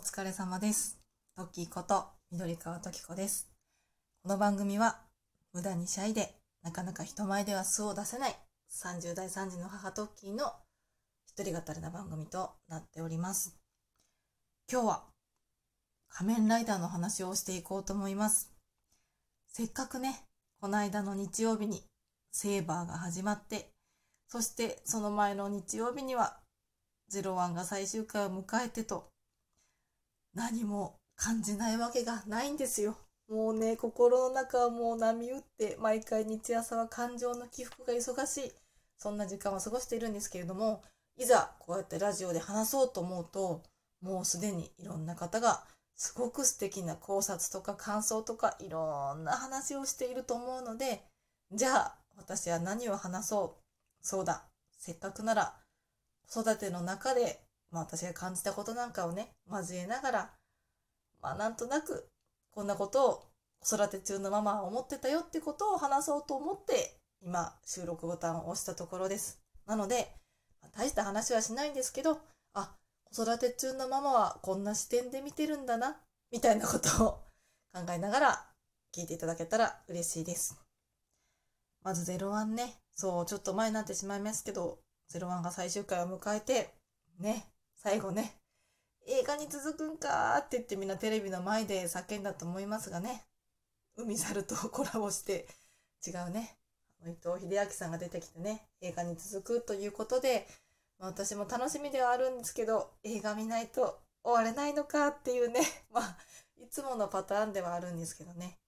お疲れ様です。トッキーこと緑川トキ子です。この番組は無駄にシャイでなかなか人前では素を出せない30代3児の母トッキーの一人語りな番組となっております。今日は仮面ライダーの話をしていこうと思います。せっかくね、この間の日曜日にセーバーが始まって、そしてその前の日曜日にはゼロワンが最終回を迎えてと何も感じないわけがないんですよ。もうね、心の中はもう波打って、毎回日朝は感情の起伏が忙しい、そんな時間を過ごしているんですけれども、いざこうやってラジオで話そうと思うと、もうすでにいろんな方がすごく素敵な考察とか感想とかいろんな話をしていると思うので、じゃあ私は何を話そう？そうだ、せっかくなら子育ての中で、まあ、私が感じたことなんかをね交えながら、まあ、なんとなくこんなことを子育て中のママは思ってたよってことを話そうと思って今収録ボタンを押したところです。なので、ま大した話はしないんですけどあ子育て中のママはこんな視点で見てるんだなみたいなことを考えながら聞いていただけたら嬉しいです。まず01ね。そうちょっと前になってしまいますけど01が最終回を迎えてね最後ね映画に続くんかって言ってみんなテレビの前で叫んだと思いますがね海猿とコラボして違うね伊藤英明さんが出てきてね映画に続くということで、まあ、私も楽しみではあるんですけど映画見ないと終われないのかっていうね まあいつものパターンではあるんですけどね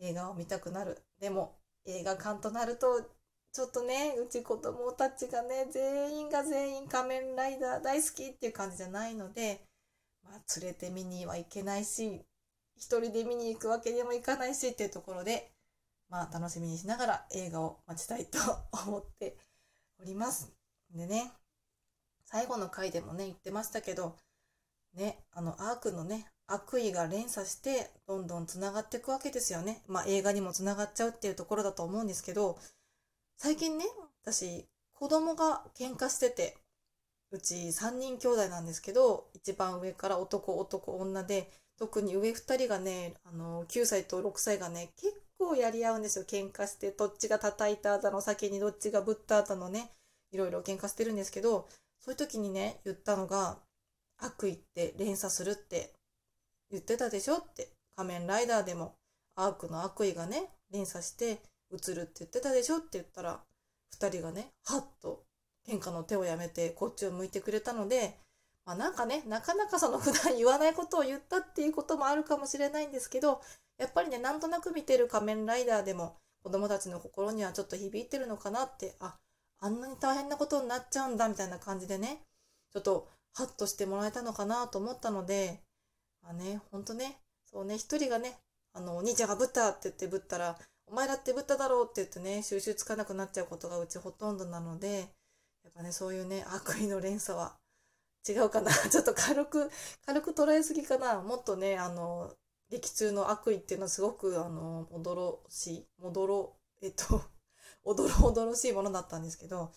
映画を見たくなる。でも映画館となるとちょっとねうち子供たちがね全員が全員仮面ライダー大好きっていう感じじゃないので、まあ、連れて見にはいけないし一人で見に行くわけにもいかないしっていうところで、まあ、楽しみにしながら映画を待ちたいと思っております。でね最後の回でもね言ってましたけどねあのアークのね悪意が連鎖してどんどんつながっていくわけですよね。まあ映画にもつながっちゃうっていうところだと思うんですけど最近ね私子供が喧嘩しててうち3人兄弟なんですけど一番上から男男女で特に上2人がねあの9歳と6歳がね結構やり合うんですよ。喧嘩してどっちが叩いた後の先にどっちがぶった後のねいろいろ喧嘩してるんですけどそういう時にね言ったのが悪意って連鎖するって言ってたでしょって仮面ライダーでもアークの悪意がね連鎖して映るって言ってたでしょ？って言ったら2人がねはっと喧嘩の手をやめてこっちを向いてくれたので、まあ、なんかねなかなかその普段言わないことを言ったっていうこともあるかもしれないんですけどやっぱりねなんとなく見てる仮面ライダーでも子供たちの心にはちょっと響いてるのかなってああんなに大変なことになっちゃうんだみたいな感じでねちょっとハッとしてもらえたのかなと思ったのでまあねほんとねそうね一人がねあのお兄ちゃんがぶったって言ってぶったらお前だってぶっただろうって言ってね収集つかなくなっちゃうことがうちほとんどなのでやっぱねそういうね悪意の連鎖は違うかな。ちょっと軽く軽く捉えすぎかな。もっとねあの劇中の悪意っていうのはすごくあの驚しいもどろえっとおどろおどろしいものだったんですけど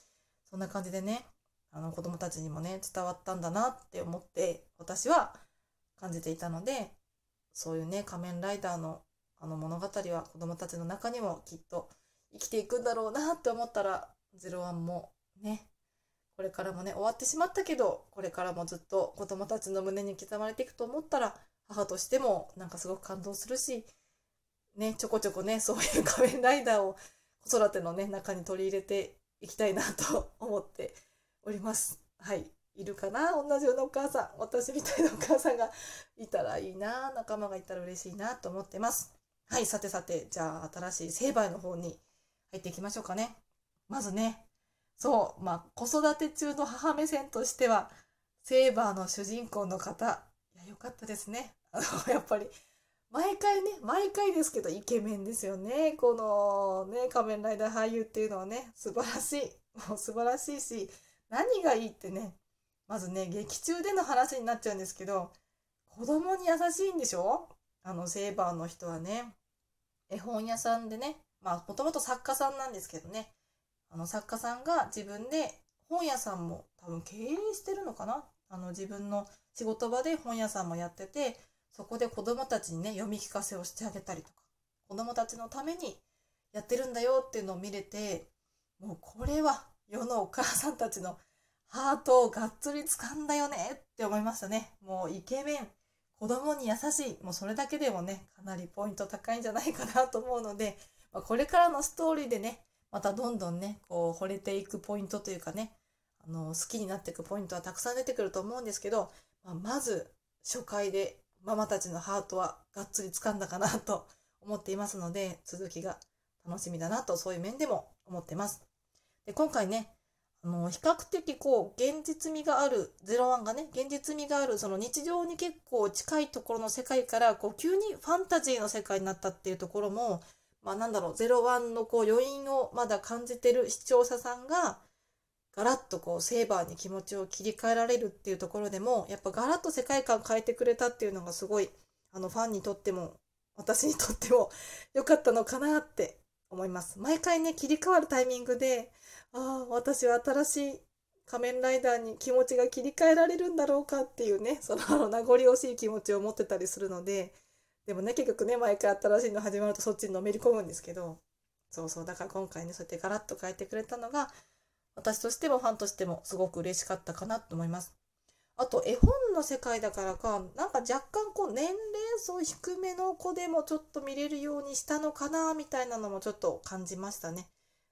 そんな感じでねあの子供たちにもね伝わったんだなって思って私は感じていたのでそういうね仮面ライダーのあの物語は子供たちの中にもきっと生きていくんだろうなって思ったら「01」もねこれからもね終わってしまったけどこれからもずっと子供たちの胸に刻まれていくと思ったら母としてもなんかすごく感動するしねちょこちょこねそういう仮面ライダーを子育てのね中に取り入れていきたいなと思っております。はいいるかな？同じようなお母さん私みたいなお母さんがいたらいいな仲間がいたら嬉しいなと思ってます。はいさてさてじゃあ新しい成敗の方に入っていきましょうかね。まずねそう、まあ、子育て中の母目線としては、セーバーの主人公の方、いや、よかったですね。あの、やっぱり、毎回ね、毎回ですけど、イケメンですよね。このね、仮面ライダー俳優っていうのはね、素晴らしい。もう素晴らしいし、何がいいってね、まずね、劇中での話になっちゃうんですけど、子供に優しいんでしょ？あの、セーバーの人はね、絵本屋さんでね、まあ、もともと作家さんなんですけどね、あの作家さんが自分で本屋さんも多分経営してるのかな？あの自分の仕事場で本屋さんもやってて、そこで子供たちにね、読み聞かせをしてあげたりとか、子供たちのためにやってるんだよっていうのを見れて、もうこれは世のお母さんたちのハートをがっつり掴んだよねって思いましたね。もうイケメン、子供に優しい、もうそれだけでもね、かなりポイント高いんじゃないかなと思うので、まあ、これからのストーリーでね、またどんどんね、こう惚れていくポイントというかね、あの、好きになっていくポイントはたくさん出てくると思うんですけど、まあ、まず初回でママたちのハートはがっつり掴んだかなと思っていますので、続きが楽しみだなと、そういう面でも思ってます。で、今回ね、あの、比較的こう、現実味がある、01がね、現実味がある、その日常に結構近いところの世界から、こう、急にファンタジーの世界になったっていうところも、まあなんだろう、01のこう、余韻をまだ感じてる視聴者さんが、ガラッとこう、セーバーに気持ちを切り替えられるっていうところでも、やっぱガラッと世界観変えてくれたっていうのがすごい、あの、ファンにとっても、私にとっても良かったのかなって思います。毎回ね、切り替わるタイミングで、ああ、私は新しい仮面ライダーに気持ちが切り替えられるんだろうかっていうね、その名残惜しい気持ちを持ってたりするので、でもね、結局ね、毎回新しいの始まるとそっちにのめり込むんですけど、そうそう、だから今回ね、そうやってガラッと変えてくれたのが、私としてもファンとしてもすごく嬉しかったかなと思います。あと、絵本の世界だからか、なんか若干こう年齢層低めの子でもちょっと見れるようにしたのかな、みたいなのもちょっと感じましたね。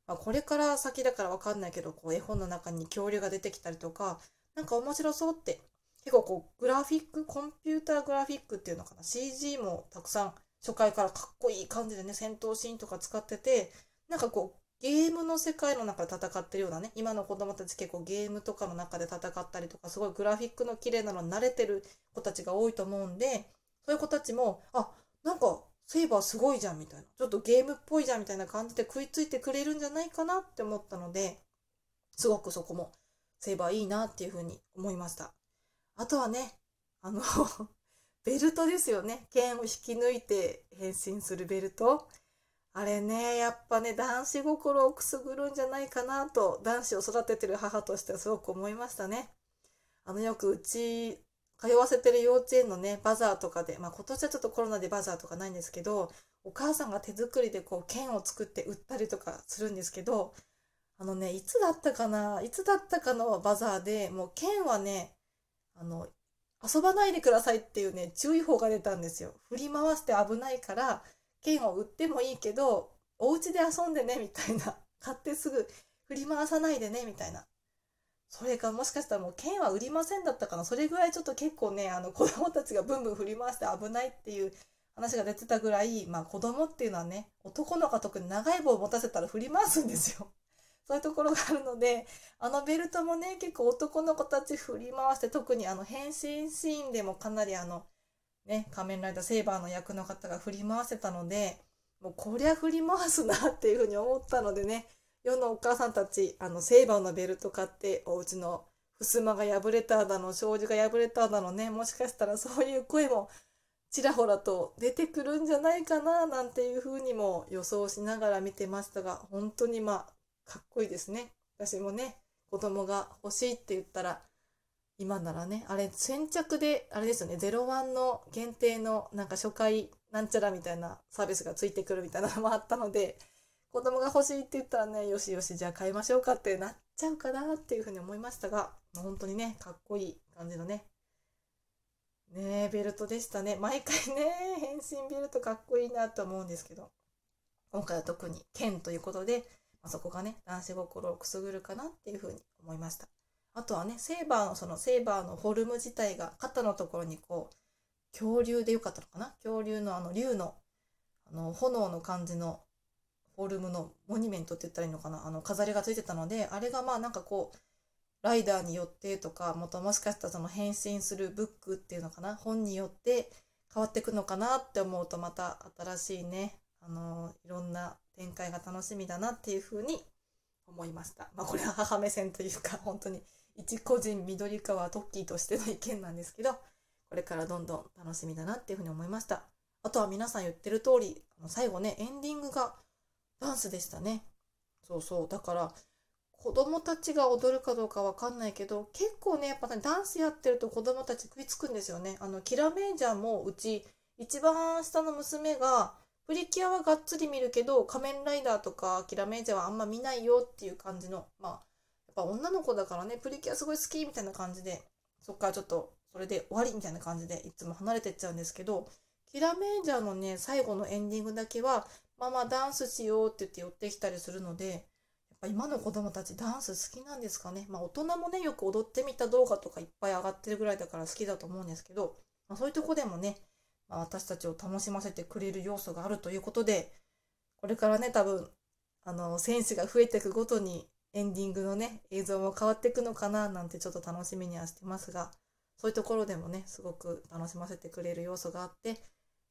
まあ、これから先だからわかんないけど、こう絵本の中に恐竜が出てきたりとか、なんか面白そうって、結構こうグラフィック、コンピューターグラフィックっていうのかな、CG もたくさん初回からかっこいい感じでね、戦闘シーンとか使ってて、なんかこうゲームの世界の中で戦ってるようなね、今の子供たち結構ゲームとかの中で戦ったりとか、すごいグラフィックの綺麗なのに慣れてる子たちが多いと思うんで、そういう子たちも、あ、なんかセイバーすごいじゃんみたいな。ちょっとゲームっぽいじゃんみたいな感じで食いついてくれるんじゃないかなって思ったので、すごくそこもセイバーいいなっていうふうに思いました。あとはね、あの ベルトですよね。剣を引き抜いて変身するベルト。あれね、やっぱね、男子心をくすぐるんじゃないかなと、男子を育ててる母としてはすごく思いましたね。あの、よくうち通わせてる幼稚園のね、バザーとかで、まあ今年はちょっとコロナでバザーとかないんですけど、お母さんが手作りでこう剣を作って売ったりとかするんですけど、あのね、いつだったかないつだったかのバザーでもう剣はね、あの、遊ばないでくださいっていうね、注意報が出たんですよ。振り回して危ないから、剣を売ってもいいけど、お家で遊んでね、みたいな。買ってすぐ振り回さないでね、みたいな。それかもしかしたらもう剣は売りませんだったかな。それぐらいちょっと結構ね、あの子供たちがブンブン振り回して危ないっていう話が出てたぐらい、まあ子供っていうのはね、男の子特に長い棒を持たせたら振り回すんですよ。そういうところがあるので、あのベルトもね、結構男の子たち振り回して、特にあの変身シーンでもかなりあの、ね、仮面ライダーセーバーの役の方が振り回せたので、もうこりゃ振り回すなっていうふうに思ったのでね、世のお母さんたち、あの、セーバーのベルト買って、お家の襖が破れただの、障子が破れただのね、もしかしたらそういう声もちらほらと出てくるんじゃないかな、なんていうふうにも予想しながら見てましたが、本当にまあ、かっこいいですね。私もね、子供が欲しいって言ったら、今ならね、あれ先着で、あれですよね、01の限定のなんか初回なんちゃらみたいなサービスがついてくるみたいなのもあったので、子供が欲しいって言ったらね、よしよし、じゃあ買いましょうかってなっちゃうかなっていうふうに思いましたが、本当にね、かっこいい感じのね、ねベルトでしたね。毎回ね、変身ベルトかっこいいなと思うんですけど、今回は特に剣ということで、まあ、そこがね、男子心をくすぐるかなっていうふうに思いました。あとはね、セーバーの、そのセーバーのフォルム自体が肩のところにこう、恐竜でよかったのかな？恐竜のあの竜の、あの、炎の感じのフォルムのモニュメントって言ったらいいのかな？あの飾りがついてたのであれがまあなんかこうライダーによってとかもともしかしたらその変身するブックっていうのかな？本によって変わっていくのかなって思うとまた新しいねあのいろんな展開が楽しみだなっていうふうに思いました。まあこれは母目線というか本当に一個人緑川トッキーとしての意見なんですけどこれからどんどん楽しみだなっていうふうに思いました。あとは皆さん言ってる通り最後ねエンディングがダンスでしたね。そうそう。だから、子供たちが踊るかどうかわかんないけど結構ねやっぱねダンスやってると子供たち食いつくんですよねあのキラメイジャーもうち一番下の娘がプリキュアはがっつり見るけど仮面ライダーとかキラメイジャーはあんま見ないよっていう感じのまあぱ女の子だからねプリキュアすごい好きみたいな感じでそっからちょっとそれで終わりみたいな感じでいつも離れてっちゃうんですけどキラメイジャーのね最後のエンディングだけはママダンスしようって言って寄ってきたりするのでやっぱ今の子供たちダンス好きなんですかね。まあ大人もねよく踊ってみた動画とかいっぱい上がってるぐらいだから好きだと思うんですけど、まあ、そういうとこでもね、まあ、私たちを楽しませてくれる要素があるということでこれからね多分あの選手が増えていくごとにエンディングのね映像も変わっていくのかななんてちょっと楽しみにはしてますがそういうところでもねすごく楽しませてくれる要素があって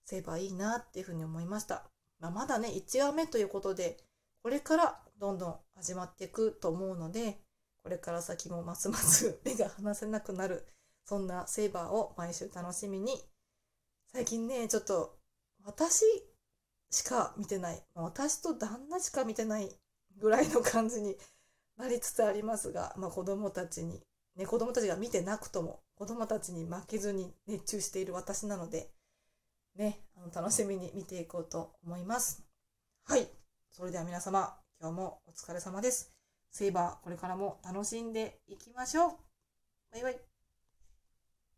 すればいいなっていうふうに思いました。まあ、まだね、1話目ということで、これからどんどん始まっていくと思うので、これから先もますます目が離せなくなる、そんなセーバーを毎週楽しみに、最近ね、ちょっと私しか見てない、私と旦那しか見てないぐらいの感じになりつつありますが、まあ、子供たちに、ね、子供たちが見てなくとも子供たちに負けずに熱中している私なので、ね、あの楽しみに見ていこうと思います。はい。それでは皆様、今日もお疲れ様です。セイバー、これからも楽しんでいきましょう。バイバイ。